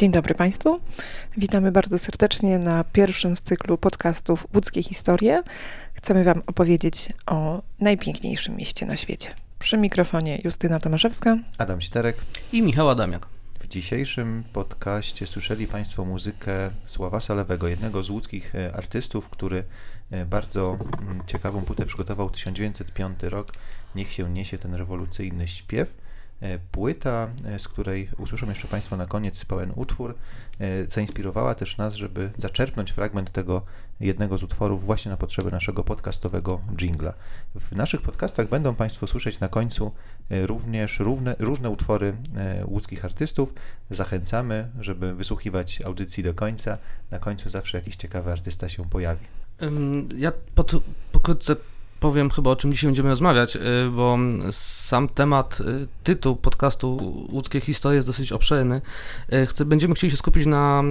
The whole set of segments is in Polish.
Dzień dobry Państwu. Witamy bardzo serdecznie na pierwszym z cyklu podcastów Łódzkie Historie. Chcemy Wam opowiedzieć o najpiękniejszym mieście na świecie. Przy mikrofonie Justyna Tomaszewska, Adam Siterek i Michał Adamiak. W dzisiejszym podcaście słyszeli Państwo muzykę Sławasa Lewego, jednego z łódzkich e, artystów, który e, bardzo ciekawą płytę przygotował 1905 rok. Niech się niesie ten rewolucyjny śpiew. E, płyta, e, z której usłyszą jeszcze Państwo na koniec pełen utwór, e, zainspirowała też nas, żeby zaczerpnąć fragment tego jednego z utworów właśnie na potrzeby naszego podcastowego jingla. W naszych podcastach będą Państwo słyszeć na końcu również równe, różne utwory łódzkich artystów. Zachęcamy, żeby wysłuchiwać audycji do końca. Na końcu zawsze jakiś ciekawy artysta się pojawi. Ja pokrótce powiem chyba o czym dzisiaj będziemy rozmawiać, y, bo sam temat, y, tytuł podcastu Łódzkie Historie jest dosyć obszerny. Y, chcę, będziemy chcieli się skupić na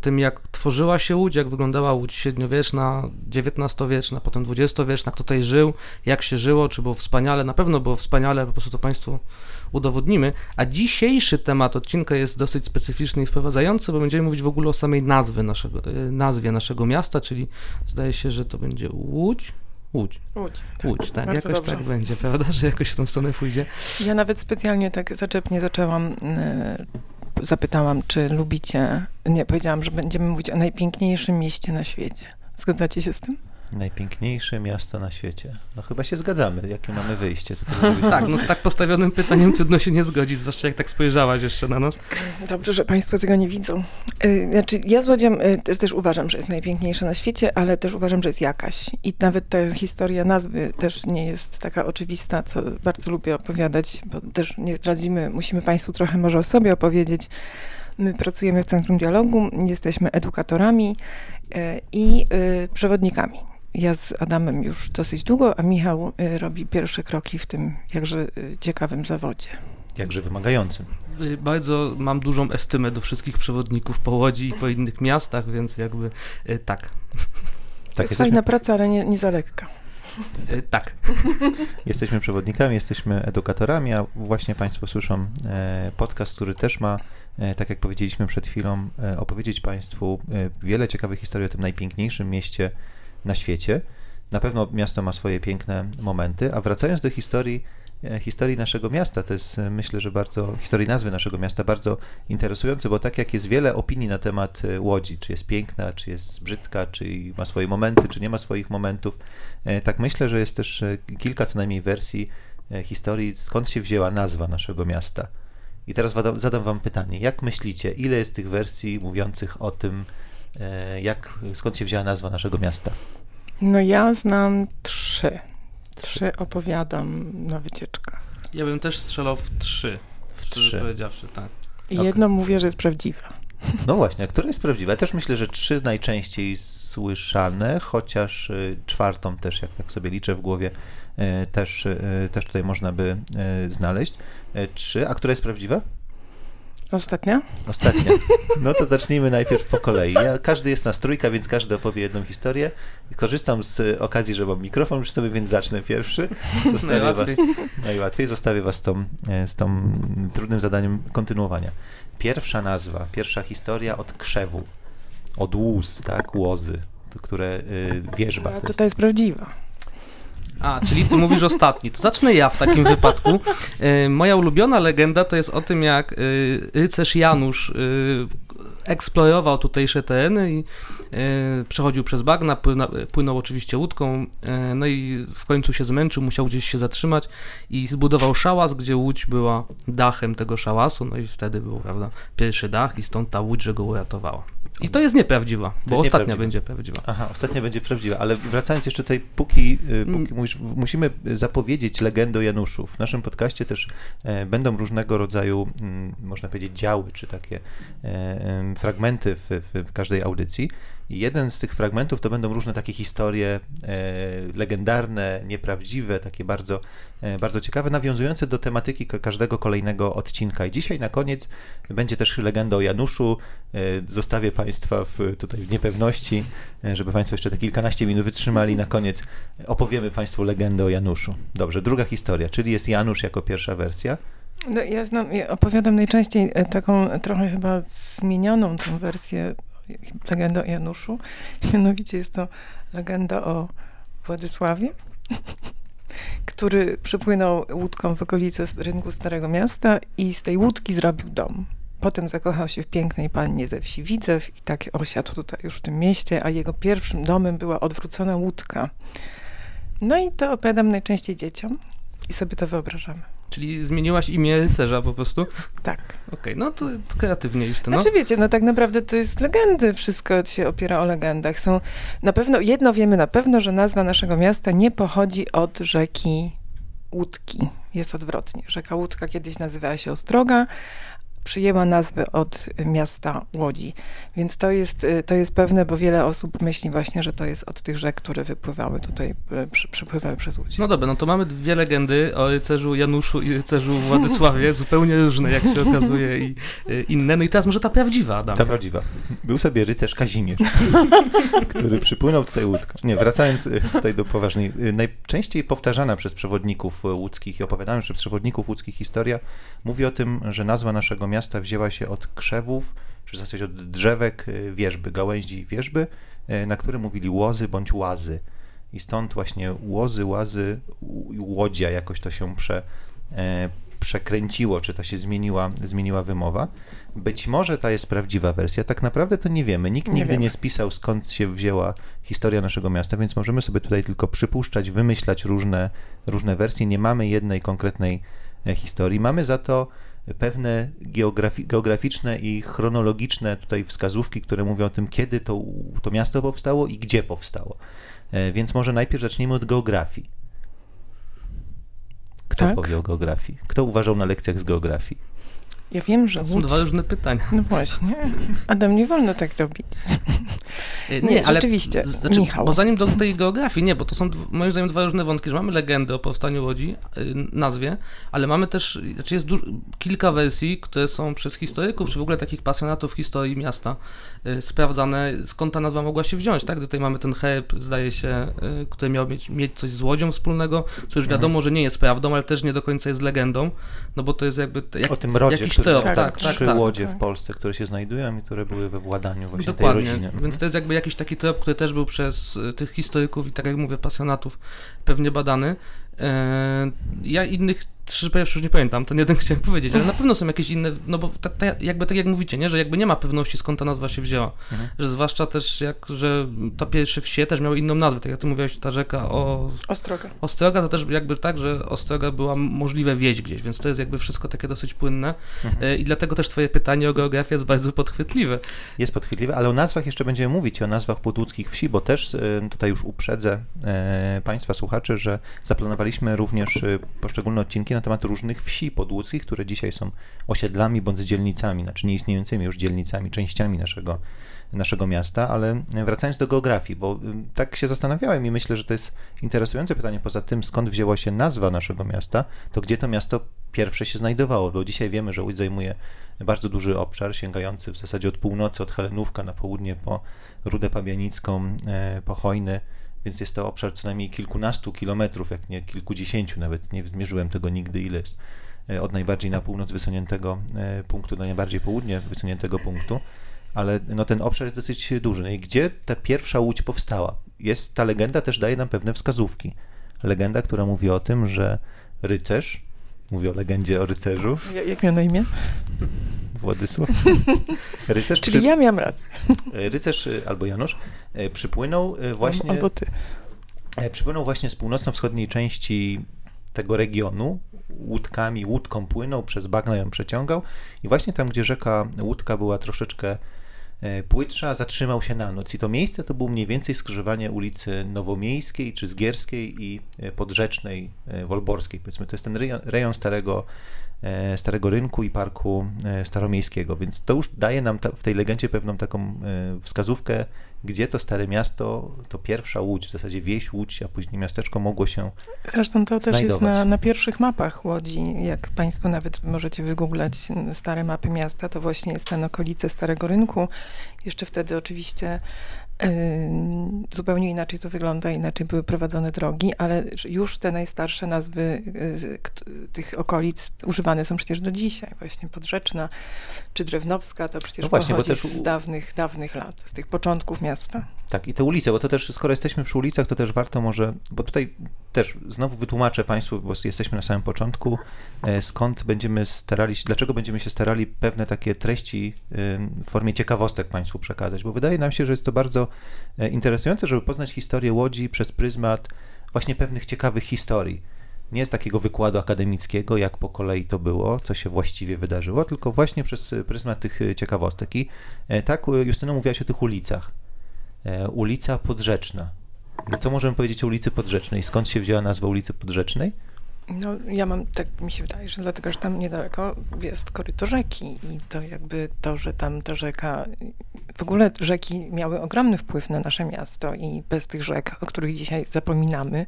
tym, jak tworzyła się Łódź, jak wyglądała Łódź średniowieczna, XIX-wieczna, potem XX-wieczna, kto tutaj żył, jak się żyło, czy było wspaniale. Na pewno było wspaniale, po prostu to Państwu udowodnimy. A dzisiejszy temat odcinka jest dosyć specyficzny i wprowadzający, bo będziemy mówić w ogóle o samej nazwy naszego, nazwie naszego miasta, czyli zdaje się, że to będzie Łódź. Łódź. Łódź. Tak. Łódź, tak, jakoś dobrze. tak będzie, prawda, że jakoś w tą stronę pójdzie. Ja nawet specjalnie tak zaczepnie zaczęłam, yy, zapytałam, czy lubicie, nie, powiedziałam, że będziemy mówić o najpiękniejszym mieście na świecie. Zgadzacie się z tym? Najpiękniejsze miasto na świecie. No chyba się zgadzamy, jakie mamy wyjście. tak, no z tak postawionym pytaniem trudno się nie zgodzić, zwłaszcza jak tak spojrzałaś jeszcze na nas. Dobrze, że Państwo tego nie widzą. Y, znaczy, ja z Łodziem y, też, też uważam, że jest najpiękniejsza na świecie, ale też uważam, że jest jakaś. I nawet ta historia nazwy też nie jest taka oczywista, co bardzo lubię opowiadać, bo też nie zdradzimy, musimy Państwu trochę może o sobie opowiedzieć. My pracujemy w Centrum Dialogu, jesteśmy edukatorami y, i przewodnikami ja z Adamem już dosyć długo, a Michał y, robi pierwsze kroki w tym jakże y, ciekawym zawodzie. Jakże wymagającym. Y, bardzo mam dużą estymę do wszystkich przewodników po Łodzi i po innych miastach, więc jakby tak. To tak, jest fajna praca, ale nie, nie za lekka. Tak. Jesteśmy przewodnikami, jesteśmy edukatorami, a właśnie Państwo słyszą e, podcast, który też ma, e, tak jak powiedzieliśmy przed chwilą, e, opowiedzieć Państwu wiele ciekawych historii o tym najpiękniejszym mieście na świecie. Na pewno miasto ma swoje piękne momenty, a wracając do historii, e, historii naszego miasta, to jest e, myślę, że bardzo, historii nazwy naszego miasta bardzo interesujące, bo tak jak jest wiele opinii na temat e, Łodzi, czy jest piękna, czy jest brzydka, czy ma swoje momenty, czy nie ma swoich momentów, tak myślę, że jest też kilka co najmniej wersji historii, skąd się wzięła nazwa naszego miasta. I teraz zadam wam pytanie, jak myślicie, ile jest tych wersji mówiących o tym, jak, skąd się wzięła nazwa naszego miasta? No ja znam trzy. Trzy opowiadam na wycieczkach. Ja bym też strzelał w trzy, w trzy. powiedziawszy, tak. I okay. jedno mówię, że jest prawdziwa. No właśnie, a która jest prawdziwa? Ja też myślę, że trzy najczęściej słyszane, chociaż y, czwartą też, jak tak sobie liczę w głowie, y, też, y, też tutaj można by znaleźć. Trzy, a która jest prawdziwa? Ostatnia? Ostatnia. No to zacznijmy najpierw po kolei. Ja, każdy jest na strójka, więc każdy opowie jedną historię. Korzystam z okazji, że mam mikrofon przy sobie, więc zacznę pierwszy. Zostawię najłatwiej. Was, najłatwiej. Zostawię was z tą, e, z tą trudnym zadaniem kontynuowania. Pierwsza nazwa, pierwsza historia od krzewu, od łóz, tak, łozy, które y, wierzba. A to, to jest prawdziwa. A, czyli ty mówisz ostatni. To zacznę ja w takim wypadku. E, moja ulubiona legenda to jest o tym, jak e, rycerz Janusz e, eksplorował tutejsze tereny i przechodził przez bagna, płynął, płynął oczywiście łódką, no i w końcu się zmęczył, musiał gdzieś się zatrzymać i zbudował szałas, gdzie łódź była dachem tego szałasu, no i wtedy był, prawda, pierwszy dach i stąd ta łódź, że go uratowała. I to jest nieprawdziwa, bo jest ostatnia będzie prawdziwa. Aha, ostatnia będzie prawdziwa, ale wracając jeszcze tutaj, póki, y, póki mm. mówisz, musimy zapowiedzieć legendę o Januszu. W naszym podcaście też e, będą różnego rodzaju, mm, można powiedzieć, działy, czy takie e, fragmenty w, w każdej audycji. Jeden z tych fragmentów to będą różne takie historie e, legendarne, nieprawdziwe, takie bardzo, e, bardzo ciekawe, nawiązujące do tematyki każdego kolejnego odcinka. I dzisiaj na koniec będzie też legenda o Januszu. E, zostawię Państwa w, tutaj w niepewności, żeby Państwo jeszcze te kilkanaście minut wytrzymali. Na koniec opowiemy Państwu legendę o Januszu. Dobrze, druga historia, czyli jest Janusz jako pierwsza wersja. No, ja znam, ja opowiadam najczęściej taką trochę chyba zmienioną tą wersję legendy o Januszu. Mianowicie jest to legenda o Władysławie, który przypłynął łódką w okolice rynku Starego Miasta i z tej łódki zrobił dom. Potem zakochał się w pięknej pannie ze wsi Widzew i tak osiadł tutaj już w tym mieście, a jego pierwszym domem była odwrócona łódka. No i to opowiadam najczęściej dzieciom i sobie to wyobrażamy. Czyli zmieniłaś imię rycerza po prostu? Tak. Okej, okay, no to, to kreatywnie już to, no. Znaczy wiecie, no tak naprawdę to jest legendy, wszystko się opiera o legendach. Są, na pewno, jedno wiemy na pewno, że nazwa naszego miasta nie pochodzi od rzeki Łódki. Jest odwrotnie. Rzeka Łódka kiedyś nazywała się Ostroga, przyjęła nazwę od miasta Łodzi. Więc to jest, y, to jest pewne, bo wiele osób myśli właśnie, że to jest od tych rzek, które wypływały tutaj, y, przy, przypływały przez Łódź. No dobra, no to mamy dwie legendy o rycerzu Januszu i rycerzu Władysławie, zupełnie różne, jak się okazuje, i y, inne. No i teraz może ta prawdziwa, Adam. Ta prawdziwa. Był sobie rycerz Kazimierz, który przypłynął tutaj łódką. Nie, wracając tutaj do poważnej, najczęściej powtarzana przez przewodników łódzkich i opowiadana przez przewodników łódzkich historia mówi o tym, że nazwa naszego miasta wzięła się od krzewów, czy w zasadzie od drzewek y, wierzby, gałęzi wierzby, y, na które mówili łozy bądź łazy. I stąd właśnie łozy, łazy, łodzia jakoś to się prze, e, przekręciło, czy to się zmieniła, zmieniła wymowa. Być może ta jest prawdziwa wersja, tak naprawdę to nie wiemy. Nikt nie nigdy wiemy. nie spisał skąd się wzięła historia naszego miasta, więc możemy sobie tutaj tylko przypuszczać, wymyślać różne, różne wersje. Nie mamy jednej konkretnej e, historii. Mamy za to pewne geografi geograficzne i chronologiczne tutaj wskazówki, które mówią o tym, kiedy to, to miasto powstało i gdzie powstało. E, więc może najpierw zacznijmy od geografii. Kto tak? powie o geografii? Kto uważał na lekcjach z geografii? Ja wiem, że. To są Łódź... dwa różne pytania. No właśnie. Adam, nie wolno tak robić. Nie, nie ale rzeczywiście. Znaczy, Michał. Bo zanim do tej geografii, nie, bo to są moim zdaniem dwa różne wątki, że mamy legendę o powstaniu Łodzi, y, nazwie, ale mamy też, znaczy jest kilka wersji, które są przez historyków, czy w ogóle takich pasjonatów historii miasta y, sprawdzane, skąd ta nazwa mogła się wziąć, tak? Tutaj mamy ten herb, zdaje się, y, który miał mieć, mieć coś z Łodzią wspólnego, co już mhm. wiadomo, że nie jest prawdą, ale też nie do końca jest legendą, no bo to jest jakby jak, o tym rodzie, jakiś trop, tak, tak, tak, trzy tak, łodzie w Polsce, które się znajdują i które były we władaniu właśnie Dokładnie. tej rodziny. Więc to jest jakby jakiś taki trop, który też był przez y, tych historyków i tak jak mówię, pasjonatów pewnie badany. E, ja innych trzy pierwszych już nie pamiętam, ten jeden chciałem powiedzieć, ale na pewno są jakieś inne, no bo ta, ta, jakby tak jak mówicie, nie, że jakby nie ma pewności skąd ta nazwa się wzięła, mhm. że zwłaszcza też jak, że ta pierwsze wsie też miały inną nazwę, tak jak ty mówiłeś, ta rzeka o... Ostroga. Ostroga to też jakby tak, że Ostroga była możliwe wieść gdzieś, więc to jest jakby wszystko takie dosyć płynne mhm. E, i dlatego też twoje pytanie o geografię jest bardzo podchwytliwe. Jest podchwytliwe, ale o nazwach jeszcze będziemy mówić, o nazwach podłódzkich wsi, bo też e, tutaj już uprzedzę Państwa słuchaczy, że zaplanowaliśmy również poszczególne odcinki na temat różnych wsi podłódzkich, które dzisiaj są osiedlami bądź dzielnicami, znaczy nieistniejącymi już dzielnicami, częściami naszego, naszego miasta, ale wracając do geografii, bo tak się zastanawiałem i myślę, że to jest interesujące pytanie, poza tym skąd wzięła się nazwa naszego miasta, to gdzie to miasto pierwsze się znajdowało, bo dzisiaj wiemy, że Łódź zajmuje bardzo duży obszar, sięgający w zasadzie od północy, od Helenówka na południe po Rudę Pabianicką, e, po Hojny, więc jest to obszar co najmniej kilkunastu kilometrów, jak nie kilkudziesięciu, nawet nie zmierzyłem tego nigdy, ile jest e, od najbardziej na północ wysuniętego e, punktu do najbardziej południe wysuniętego punktu, ale no, ten obszar jest dosyć duży. No i gdzie ta pierwsza łódź powstała? Jest, ta legenda też daje nam pewne wskazówki. Legenda, która mówi o tym, że rycerz, mówi o legendzie o rycerzu. Jak miał na imię? Władysław. Rycerz Czyli przy... ja miałem rację. Rycerz albo Janusz e, przypłynął e, właśnie... Albo ty. E, przypłynął właśnie z północno-wschodniej części tego regionu łódkami, łódką płynął, przez bagna ją przeciągał i właśnie tam, gdzie rzeka Łódka była troszeczkę płytsza, zatrzymał się na noc. I to miejsce to było mniej więcej skrzyżowanie ulicy Nowomiejskiej, czy Zgierskiej i Podrzecznej, Wolborskiej. Powiedzmy, to jest ten rejon, rejon Starego E, Starego Rynku i Parku e, Staromiejskiego, więc to już daje nam w tej legendzie pewną taką e, wskazówkę, gdzie to Stare Miasto, to pierwsza Łódź, w zasadzie wieś Łódź, a później miasteczko mogło się Zresztą to znajdować. też jest na, na pierwszych mapach Łodzi, jak Państwo nawet możecie wygooglać stare mapy miasta, to właśnie jest ten okolice Starego Rynku. Jeszcze wtedy oczywiście Zupełnie inaczej to wygląda, inaczej były prowadzone drogi, ale już te najstarsze nazwy y, tych okolic używane są przecież do dzisiaj. Właśnie Podrzeczna czy Drewnowska to przecież no właśnie, pochodzi też... z dawnych, dawnych lat, z tych początków miasta. Tak, i te ulice, bo to też, skoro jesteśmy przy ulicach, to też warto może, bo tutaj też znowu wytłumaczę Państwu, bo jesteśmy na samym początku, e, skąd będziemy starali się, dlaczego będziemy się starali pewne takie treści w formie ciekawostek Państwu przekazać, bo wydaje nam się, że jest to bardzo interesujące, żeby poznać historię Łodzi przez pryzmat właśnie pewnych ciekawych historii. Nie z takiego wykładu akademickiego, jak po kolei to było, co się właściwie wydarzyło, tylko właśnie przez pryzmat tych ciekawostek. I e, tak, Justyna mówiłaś o tych ulicach. Ulica Podrzeczna co możemy powiedzieć o ulicy Podrzecznej? Skąd się wzięła nazwa ulicy Podrzecznej? No, ja mam, tak mi się wydaje, że dlatego, że tam niedaleko jest koryto rzeki i to jakby to, że tam ta rzeka, w ogóle rzeki miały ogromny wpływ na nasze miasto i bez tych rzek, o których dzisiaj zapominamy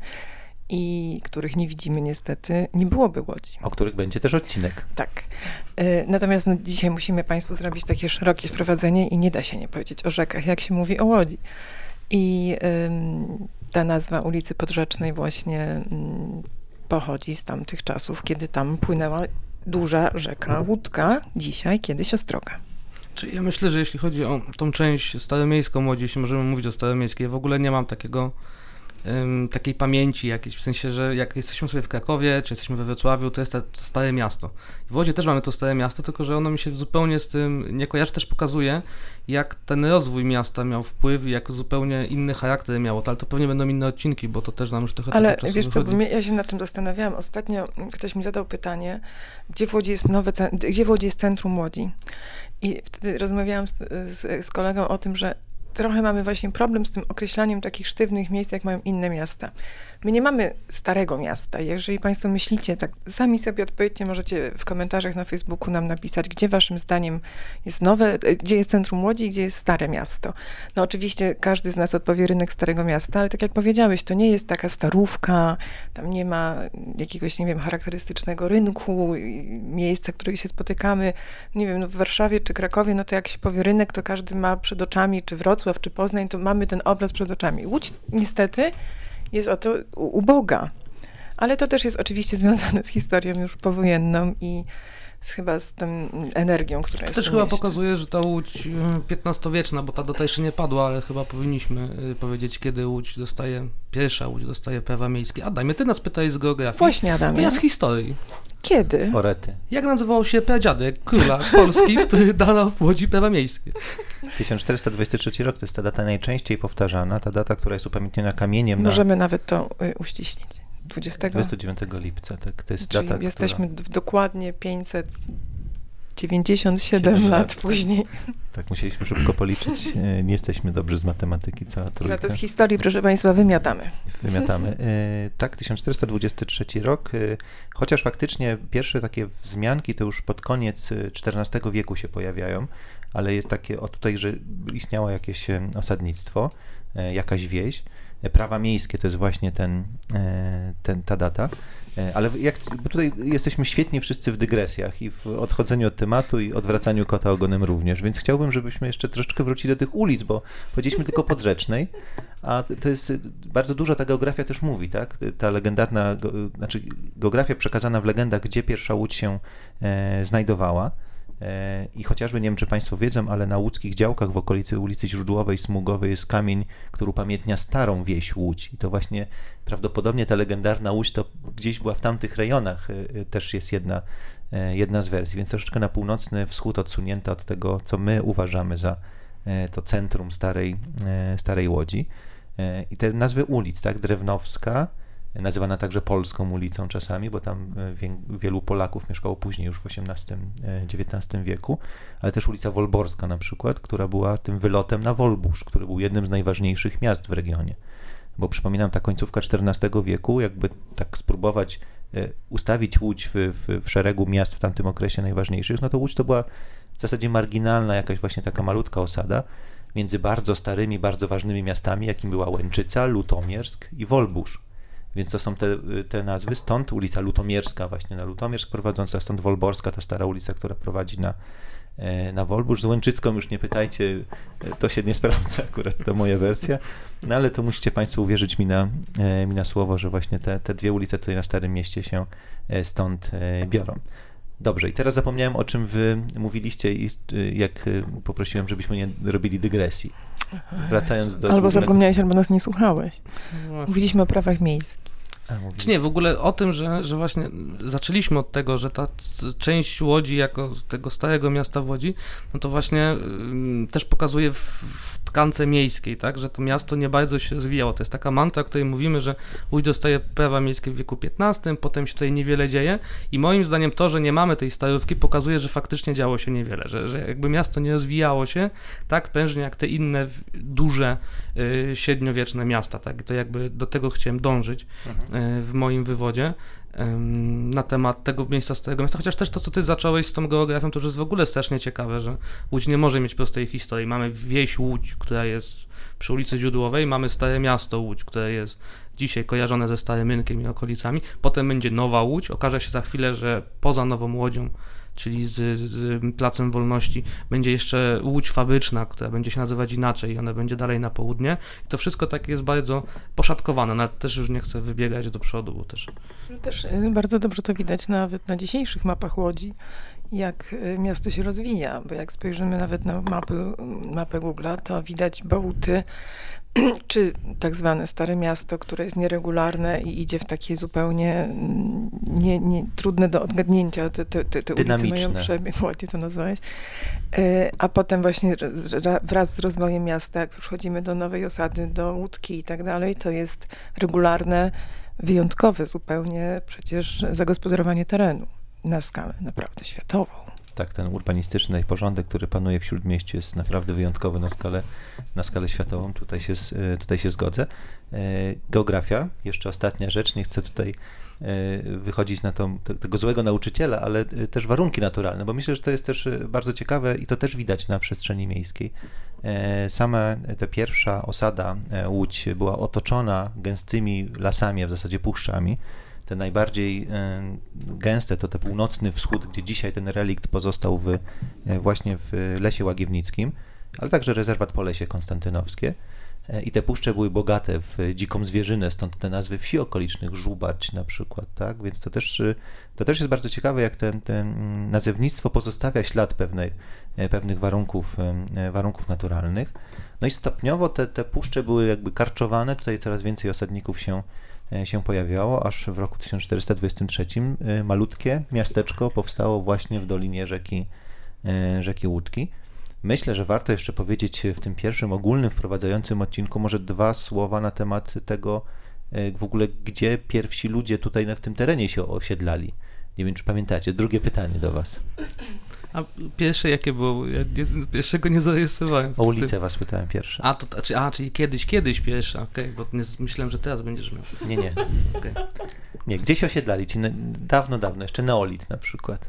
i których nie widzimy niestety, nie byłoby Łodzi. O których będzie też odcinek. Tak. E, natomiast no, dzisiaj musimy Państwu zrobić takie szerokie wprowadzenie i nie da się nie powiedzieć o rzekach, jak się mówi o Łodzi. I ta nazwa ulicy Podrzecznej właśnie pochodzi z tamtych czasów, kiedy tam płynęła duża rzeka Łódka, dzisiaj kiedyś Ostroga. Czy ja myślę, że jeśli chodzi o tą część staromiejską Łodzi, jeśli możemy mówić o staromiejskiej, w ogóle nie mam takiego takiej pamięci jakiejś, w sensie, że jak jesteśmy sobie w Krakowie, czy jesteśmy we Wrocławiu, to jest to, to stare miasto. W Łodzi też mamy to stare miasto, tylko że ono mi się zupełnie z tym nie kojarzy, też pokazuje, jak ten rozwój miasta miał wpływ i jak zupełnie inny charakter miało, ale to pewnie będą inne odcinki, bo to też nam już trochę Ale czasu wiesz wychodzi. co, ja się nad tym zastanawiałam. Ostatnio ktoś mi zadał pytanie, gdzie w Łodzi jest nowe, gdzie w Łodzi jest centrum Łodzi? I wtedy rozmawiałam z, z, z kolegą o tym, że trochę mamy właśnie problem z tym określaniem takich sztywnych miejsc, jak mają inne miasta. My nie mamy starego miasta. Jeżeli Państwo myślicie, tak sami sobie odpowiedzcie, możecie w komentarzach na Facebooku nam napisać, gdzie Waszym zdaniem jest nowe, gdzie jest centrum Łodzi, gdzie jest stare miasto. No oczywiście każdy z nas odpowie rynek Starego Miasta, ale tak jak powiedziałeś, to nie jest taka starówka, tam nie ma jakiegoś, nie wiem, charakterystycznego rynku, miejsca, w których się spotykamy. Nie wiem, no w Warszawie czy Krakowie, no to jak się powie rynek, to każdy ma przed oczami, czy Wrocław, czy Poznań, to mamy ten obraz przed oczami. Łódź niestety jest o to uboga. Ale to też jest oczywiście związane z historią już powojenną i z, chyba z tą energią, która to jest. To też chyba pokazuje, że ta łódź XV-wieczna, bo ta data jeszcze nie padła, ale chyba powinniśmy y, powiedzieć, kiedy łódź dostaje, pierwsza łódź dostaje prawa miejskie. Adamie, ty nas pytaj z geografii. Właśnie, Adamie. To ja z historii. Kiedy? Orety. Jak nazywał się pradziadek króla Polski, który dał w Łodzi prawa miejskie? 1423 rok to jest ta data najczęściej powtarzana, ta data, która jest upamiętniona kamieniem. Możemy na... nawet to y, uściślić. 20... 29 lipca, tak, to jest Czyli data, jesteśmy która... dokładnie 500 97 lat, później. Tak, musieliśmy szybko policzyć. E, nie jesteśmy dobrzy z matematyki, cała trójka. Za to z historii, proszę Państwa, wymiatamy. Wymiatamy. E, tak, 1423 rok, e, chociaż faktycznie pierwsze takie wzmianki to już pod koniec XIV wieku się pojawiają, ale takie o tutaj, że istniało jakieś osadnictwo, jakaś wieś. Prawa miejskie to jest właśnie ten, ten, ta data. E, ale jak, bo tutaj jesteśmy świetni wszyscy w dygresjach i w odchodzeniu od tematu i odwracaniu kota ogonem również, więc chciałbym, żebyśmy jeszcze troszeczkę wrócili do tych ulic, bo powiedzieliśmy tylko Podrzecznej, a to jest bardzo dużo ta geografia też mówi, tak? Ta legendarna, znaczy geografia przekazana w legendach, gdzie pierwsza łódź się e, znajdowała. I chociażby, nie wiem czy Państwo wiedzą, ale na łódzkich działkach w okolicy ulicy Źródłowej, Smugowej jest kamień, który upamiętnia starą wieś Łódź. I to właśnie prawdopodobnie ta legendarna Łódź to gdzieś była w tamtych rejonach, e, e, też jest jedna, jedna z wersji, więc troszeczkę na północny wschód odsunięta od tego, co my uważamy za to centrum starej, starej Łodzi. I te nazwy ulic, tak, Drewnowska, nazywana także Polską ulicą czasami, bo tam e, wielu Polaków mieszkało później już w XVIII-XIX e, wieku, ale też ulica Wolborska na przykład, która była tym wylotem na Wolbusz, który był jednym z najważniejszych miast w regionie. Bo przypominam, ta końcówka XIV wieku, jakby tak spróbować e, ustawić Łódź w, w, w szeregu miast w tamtym okresie najważniejszych, no to Łódź to była w zasadzie marginalna jakaś właśnie taka malutka osada między bardzo starymi, bardzo ważnymi miastami, jakim była Łęczyca, Lutomiersk i Wolbusz. Więc to są te, te nazwy, stąd ulica Lutomierska właśnie na Lutomiersk prowadząca, stąd Wolborska, ta stara ulica, która prowadzi na, e, na Wolbórz. Z Łęczycką już nie pytajcie, e, to się nie sprawdza akurat, to moja wersja, no ale to musicie Państwo uwierzyć mi na, e, mi na słowo, że właśnie te, te dwie ulice tutaj na Starym Mieście się stąd biorą. Dobrze, i teraz zapomniałem o czym wy mówiliście i jak poprosiłem, żebyśmy nie robili dygresji. Wracając do... Albo zapomniałeś, albo nas nie słuchałeś. No Mówiliśmy o prawach miejskich. Czy nie, w ogóle o tym, że, że właśnie zaczęliśmy od tego, że ta część Łodzi jako tego starego miasta w Łodzi, no to właśnie y, też pokazuje w, w tkance miejskiej, tak, że to miasto nie bardzo się rozwijało. To jest taka mantra, o której mówimy, że Łódź dostaje prawa miejskie w wieku XV, potem się tutaj niewiele dzieje i moim zdaniem to, że nie mamy tej starówki pokazuje, że faktycznie działo się niewiele, że, że jakby miasto nie rozwijało się tak prężnie jak te inne duże y, średniowieczne miasta, tak, to jakby do tego chciałem dążyć mhm. W moim wywodzie na temat tego miejsca, z tego miasta, chociaż też to, co ty zacząłeś z tą geografią, to już jest w ogóle strasznie ciekawe, że Łódź nie może mieć prostej historii. Mamy wieś Łódź, która jest przy ulicy Źródłowej, mamy Stare Miasto Łódź, które jest dzisiaj kojarzone ze Starym Rynkiem i okolicami, potem będzie Nowa Łódź, okaże się za chwilę, że poza Nową Łodzią czyli z, z Placem Wolności, będzie jeszcze Łódź Fabryczna, która będzie się nazywać inaczej i ona będzie dalej na południe. I to wszystko takie jest bardzo poszatkowane, ale też już nie chcę wybiegać do przodu, bo też... Też y, bardzo dobrze to widać nawet na dzisiejszych mapach Łodzi, jak y, miasto się rozwija, bo jak spojrzymy nawet na mapy, mapę Google'a, to widać bełty czy tak zwane Stare Miasto, które jest nieregularne i idzie w takie zupełnie mm, nie, nie, trudne do odgadnięcia, te, te, te, te ulice mają przebieg, ładnie to nazwałeś, e, a potem właśnie wraz z rozwojem miasta, jak wchodzimy do nowej osady, do łódki i tak dalej, to jest regularne, wyjątkowe zupełnie przecież zagospodarowanie terenu na skalę naprawdę światową tak, ten urbanistyczny porządek, który panuje w Śródmieściu jest naprawdę wyjątkowy na skalę, na skalę światową. Tutaj się, e, tutaj się zgodzę. E, geografia, jeszcze ostatnia rzecz, nie chcę tutaj e, wychodzić na tą, tego złego nauczyciela, ale też warunki naturalne, bo myślę, że to jest też bardzo ciekawe i to też widać na przestrzeni miejskiej. Sama ta pierwsza osada Łódź była otoczona gęstymi lasami, a w zasadzie puszczami te najbardziej e, gęste to ten północny wschód, gdzie dzisiaj ten relikt pozostał w, e, właśnie w Lesie Łagiewnickim, ale także rezerwat Polesie Konstantynowskie. E, I te puszcze były bogate w dziką zwierzynę, stąd te nazwy wsi okolicznych, Żubać na przykład, tak? Więc to też, to też jest bardzo ciekawe, jak ten, ten nazewnictwo pozostawia ślad pewnej, pewnych warunków, warunków naturalnych. No i stopniowo te, te puszcze były jakby karczowane, tutaj coraz więcej osadników się E, się pojawiało, aż w roku 1423 e, malutkie miasteczko powstało właśnie w dolinie rzeki, e, rzeki Łódki. Myślę, że warto jeszcze powiedzieć w tym pierwszym ogólnym wprowadzającym odcinku może dwa słowa na temat tego, w ogóle gdzie pierwsi ludzie tutaj w tym terenie się osiedlali. Nie wiem, czy pamiętacie. Drugie pytanie do Was. A pierwsze jakie było? Ja nie, pierwszego nie zarejestrowałem. O ulicę was pytałem pierwsze. A, to, czy, a czyli kiedyś, kiedyś pierwsze, okej, okay, bo nie, myślałem, że teraz będziesz miał. Nie, nie. Okay. Nie, gdzieś osiedlali ci dawno, dawno, jeszcze neolit na przykład.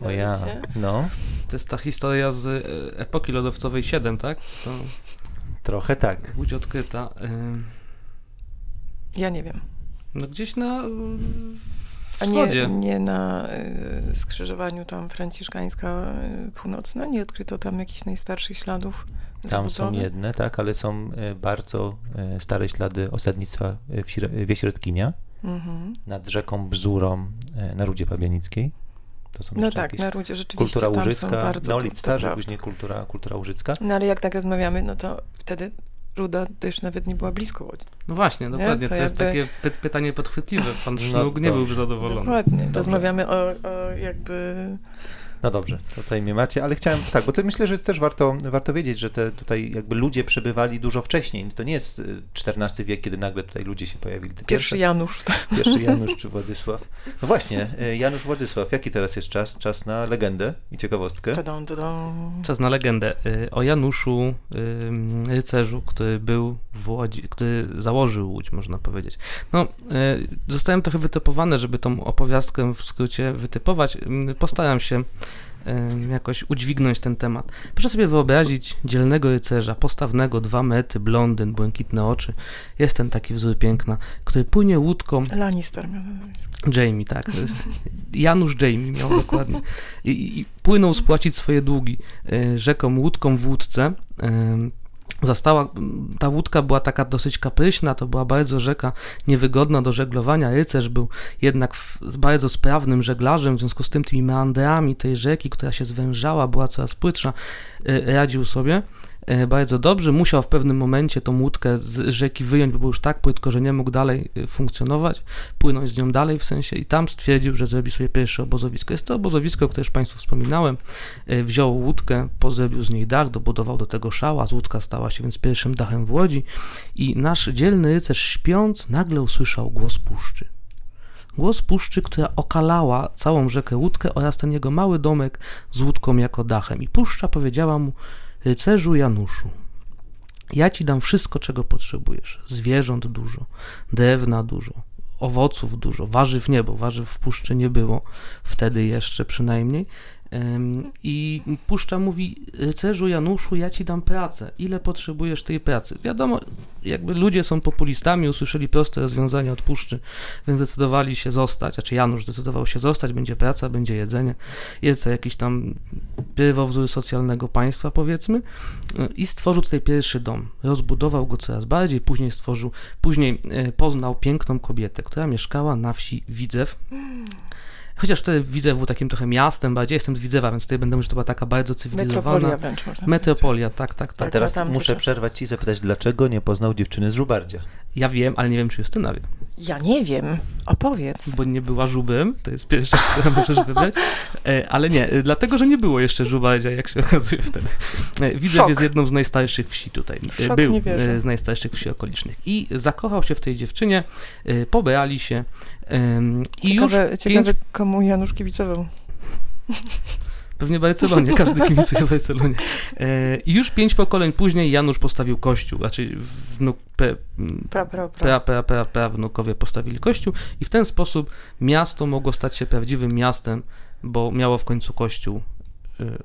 O ja, no. To jest ta historia z e, epoki lodowcowej 7, tak? To... Trochę tak. Łódź odkryta. Ja nie wiem. No gdzieś na a nie, nie na y, skrzyżowaniu tam franciszkańska y, północna? Nie odkryto tam jakichś najstarszych śladów? Tam są jedne, tak, ale są y, bardzo y, stare ślady osadnictwa y, w Wieśrodkinia mhm. nad rzeką Bzurą y, na Rudzie Pabianickiej. To są no tak, na Rudzie rzeczywiście Kultura łużycka, neolit starzy, później kultura, kultura łużycka. No ale jak tak rozmawiamy, no to wtedy Ruda też nawet nie była blisko Łodzi. No właśnie, dokładnie. To, to, jest jakby... takie py pytanie podchwytliwe. Pan no Sznuk no, nie byłby zadowolony. Dokładnie. Dobrze. Rozmawiamy o, o jakby no dobrze, tutaj mnie macie, ale chciałem, tak, bo to myślę, że jest też warto, warto wiedzieć, że te tutaj jakby ludzie przebywali dużo wcześniej. To nie jest XIV y, wiek, kiedy nagle tutaj ludzie się pojawili. Te pierwszy Janusz. Pierwszy Janusz czy Władysław. No właśnie, y, Janusz Władysław, jaki teraz jest czas? Czas na legendę i ciekawostkę. Czas na legendę. Y, o Januszu, rycerzu, który był w Łodzi, który założył Łódź, można powiedzieć. No, zostałem trochę wytypowany, żeby tą opowiastkę w skrócie wytypować. Postaram się jakoś udźwignąć ten temat. Proszę sobie wyobrazić dzielnego rycerza, postawnego, dwa metry, blondyn, błękitne oczy. Jest ten taki wzór piękna, który płynie łódką. Lannister miał Jamie, tak. Janusz Jamie miał dokładnie. I, i płynął spłacić swoje długi e, rzeką łódką w łódce. Zastała, ta łódka była taka dosyć kapryśna, to była bardzo rzeka niewygodna do żeglowania. Rycerz był jednak bardzo sprawnym żeglarzem, w związku z tym tymi meandrami tej rzeki, która się zwężała, była coraz płytsza, e, radził sobie. E, bardzo dobrze. Musiał w pewnym momencie tą łódkę z rzeki wyjąć, bo był już tak płytko, że nie mógł dalej e, funkcjonować, płynąć z nią dalej w sensie i tam stwierdził, że zrobi sobie pierwsze obozowisko. Jest to obozowisko, o którym już Państwu wspominałem. E, wziął łódkę, pozrobił z niej dach, dobudował do tego szała, z łódka stała się więc pierwszym dachem w Łodzi i nasz dzielny rycerz śpiąc nagle usłyszał głos puszczy. Głos puszczy, która okalała całą rzekę łódkę oraz ten jego mały domek z łódką jako dachem. I puszcza powiedziała mu, Rycerzu Januszu, ja ci dam wszystko, czego potrzebujesz. Zwierząt dużo, drewna dużo, owoców dużo, warzyw nie, bo warzyw w puszczy nie było, wtedy jeszcze przynajmniej. I puszcza mówi, rycerzu Januszu, ja ci dam pracę. Ile potrzebujesz tej pracy? Wiadomo, jakby ludzie są populistami, usłyszeli proste rozwiązanie od puszczy, więc zdecydowali się zostać. Znaczy Janusz zdecydował się zostać, będzie praca, będzie jedzenie. Jest jakiś tam pierwowzór socjalnego państwa, powiedzmy. I stworzył tutaj pierwszy dom. Rozbudował go coraz bardziej, później stworzył, później e, poznał piękną kobietę, która mieszkała na wsi Widzew. Chociaż wtedy Widzew był takim trochę miastem, bardziej jestem z Widzewa, więc tutaj będę mówił, że to była taka bardzo cywilizowana... Metropolia wręcz można Metropolia, tak, tak, tak. A teraz muszę przerwać ci i zapytać, dlaczego nie poznał dziewczyny z Żubardzia? Ja wiem, ale nie wiem, czy Justyna wie. Ja nie wiem, opowiedz. Bo nie była żubem, to jest pierwsza, którą możesz wybrać, e, ale nie, e, dlatego, że nie było jeszcze żubardzia, jak się okazuje wtedy. E, Widzew Szok. jest jedną z najstarszych wsi tutaj, Szok, był z najstarszych wsi okolicznych i zakochał się w tej dziewczynie, pobrali się i ciekawe, już ciekawe pięć... komu Janusz kibicował. Pewnie Barcelonie, każdy kibicuje Barcelonie. I już pięć pokoleń później Janusz postawił kościół, znaczy wnuk, pe, pra, pra, pra. Pra, pra, pra, wnukowie postawili kościół i w ten sposób miasto mogło stać się prawdziwym miastem, bo miało w końcu kościół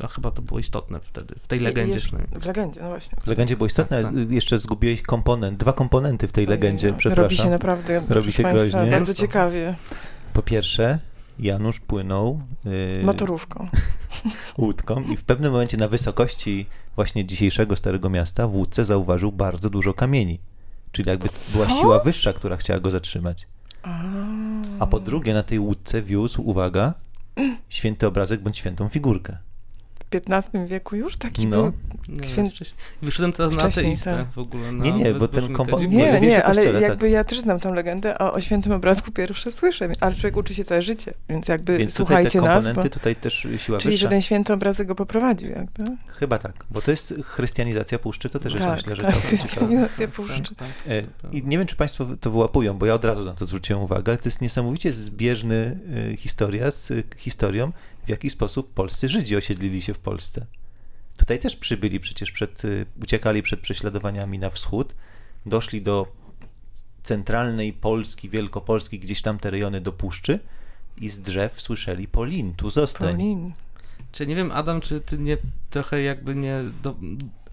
a chyba to było istotne wtedy, w tej legendzie przynajmniej. W legendzie, no właśnie. W legendzie było istotne, tak, tak. jeszcze zgubiłeś komponent, dwa komponenty w tej legendzie, no, przepraszam. Robi się naprawdę, robi się groźnie. Bardzo ciekawie. Po pierwsze, Janusz płynął yy, motorówką. łódką i w pewnym momencie na wysokości właśnie dzisiejszego Starego Miasta w łódce zauważył bardzo dużo kamieni. Czyli jakby Co? była siła wyższa, która chciała go zatrzymać. A po drugie na tej łódce wiózł, uwaga, święty obrazek bądź świętą figurkę. XV wieku już taki no. był święty. Wyszedłem teraz na ateistę tak. w ogóle. nie, nie, bo ten komponent... Nie, nie, ale kościele, jakby tak. ja też znam tą legendę, a o świętym obrazku pierwsze słyszę, ale człowiek uczy się całe życie, więc jakby więc słuchajcie tutaj te komponenty, nas. Bo... tutaj też siła Czyli, wyższa. że ten święty obrazek go poprowadził jakby. Chyba tak, bo to jest chrystianizacja puszczy, to też tak, jest myślę, że tak, chrystianizacja puszczy. Tak, tak, e, I nie wiem, czy państwo to wyłapują, bo ja od razu na to zwróciłem uwagę, ale to jest niesamowicie zbieżny y, historia z y, historią, w jaki sposób polscy Żydzi osiedlili się w Polsce. Tutaj też przybyli przecież przed, y, uciekali przed prześladowaniami na wschód, doszli do centralnej Polski, Wielkopolski, gdzieś tam te rejony do puszczy i z drzew słyszeli Polin, tu zostań. Polin. Czy nie wiem, Adam, czy ty nie trochę jakby nie do,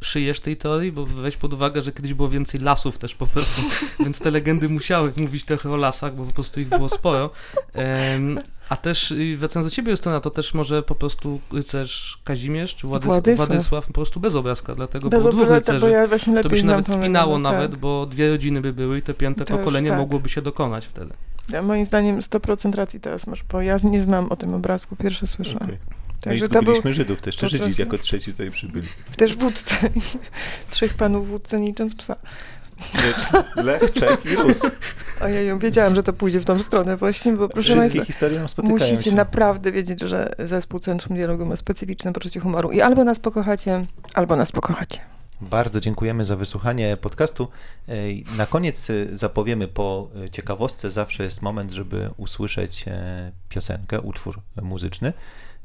szyjesz tej teorii, bo weź pod uwagę, że kiedyś było więcej lasów też po prostu, więc te legendy musiały mówić trochę o lasach, bo po prostu ich było sporo. Um, a też wracając do ciebie, Justyna, to też może po prostu rycerz Kazimierz czy Władys Władysław. Władysław po prostu bez obrazka, dlatego bez było dwóch rycerzy. Ja to by się nawet spinało nawet, tak. bo dwie rodziny by były i te piąte to pokolenie tak. mogłoby się dokonać wtedy. Ja, moim zdaniem 100% racji teraz masz, bo ja nie znam o tym obrazku, pierwsze słyszę. Okay. No i zgubiliśmy był... Żydów, też Żydzi jako trzeci tutaj przybyli. Też wódce. Trzech panów wódce, nie licząc psa. Lech, Czech i Rus. Ojej, wiedziałam, że to pójdzie w tą stronę właśnie, bo proszę Wszystkie Państwa, historie nam spotykają musicie się. naprawdę wiedzieć, że zespół Centrum Dialogu ma specyficzne poczucie humoru i albo nas pokochacie, albo nas pokochacie. Bardzo dziękujemy za wysłuchanie podcastu. Na koniec e, zapowiemy po e, ciekawostce, zawsze jest moment, żeby usłyszeć e, piosenkę, utwór muzyczny.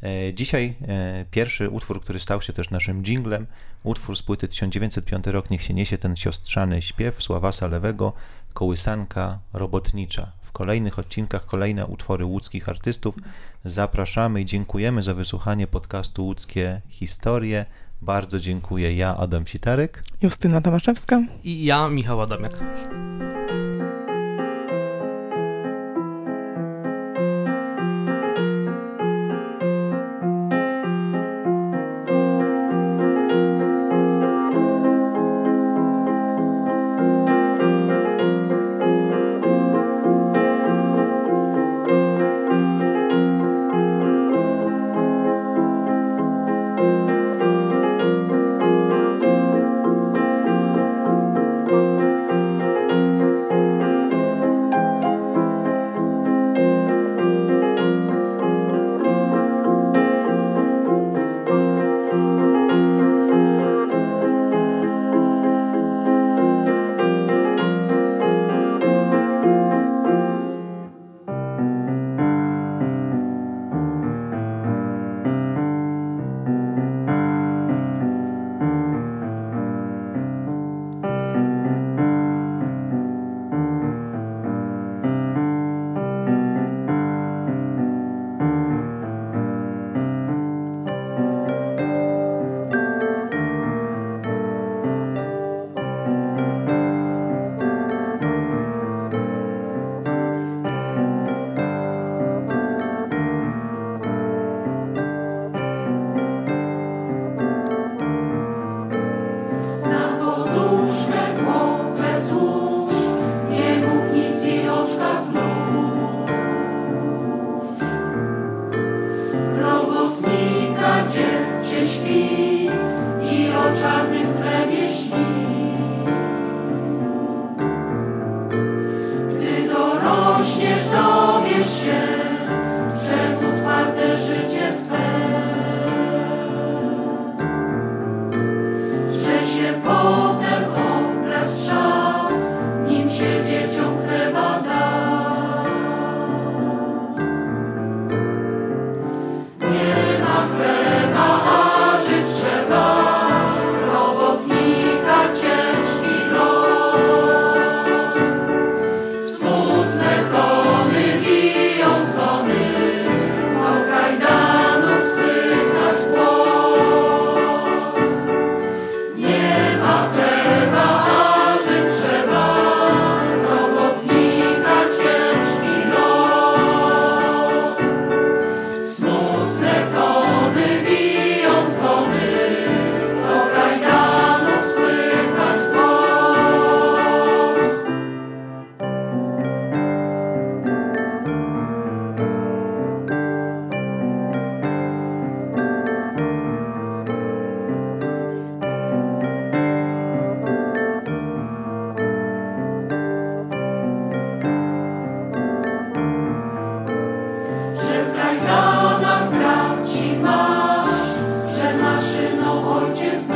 E, dzisiaj e, pierwszy utwór, który stał się też naszym jinglem, utwór z płyty 1905 rok, niech się niesie ten siostrzany śpiew Sławasa Lewego, kołysanka robotnicza. W kolejnych odcinkach kolejne utwory łódzkich artystów. Zapraszamy i dziękujemy za wysłuchanie podcastu Łódzkie Historie. Bardzo dziękuję ja, Adam Sitarek. Justyna Tomaszewska. I ja, Michał Adamiak. you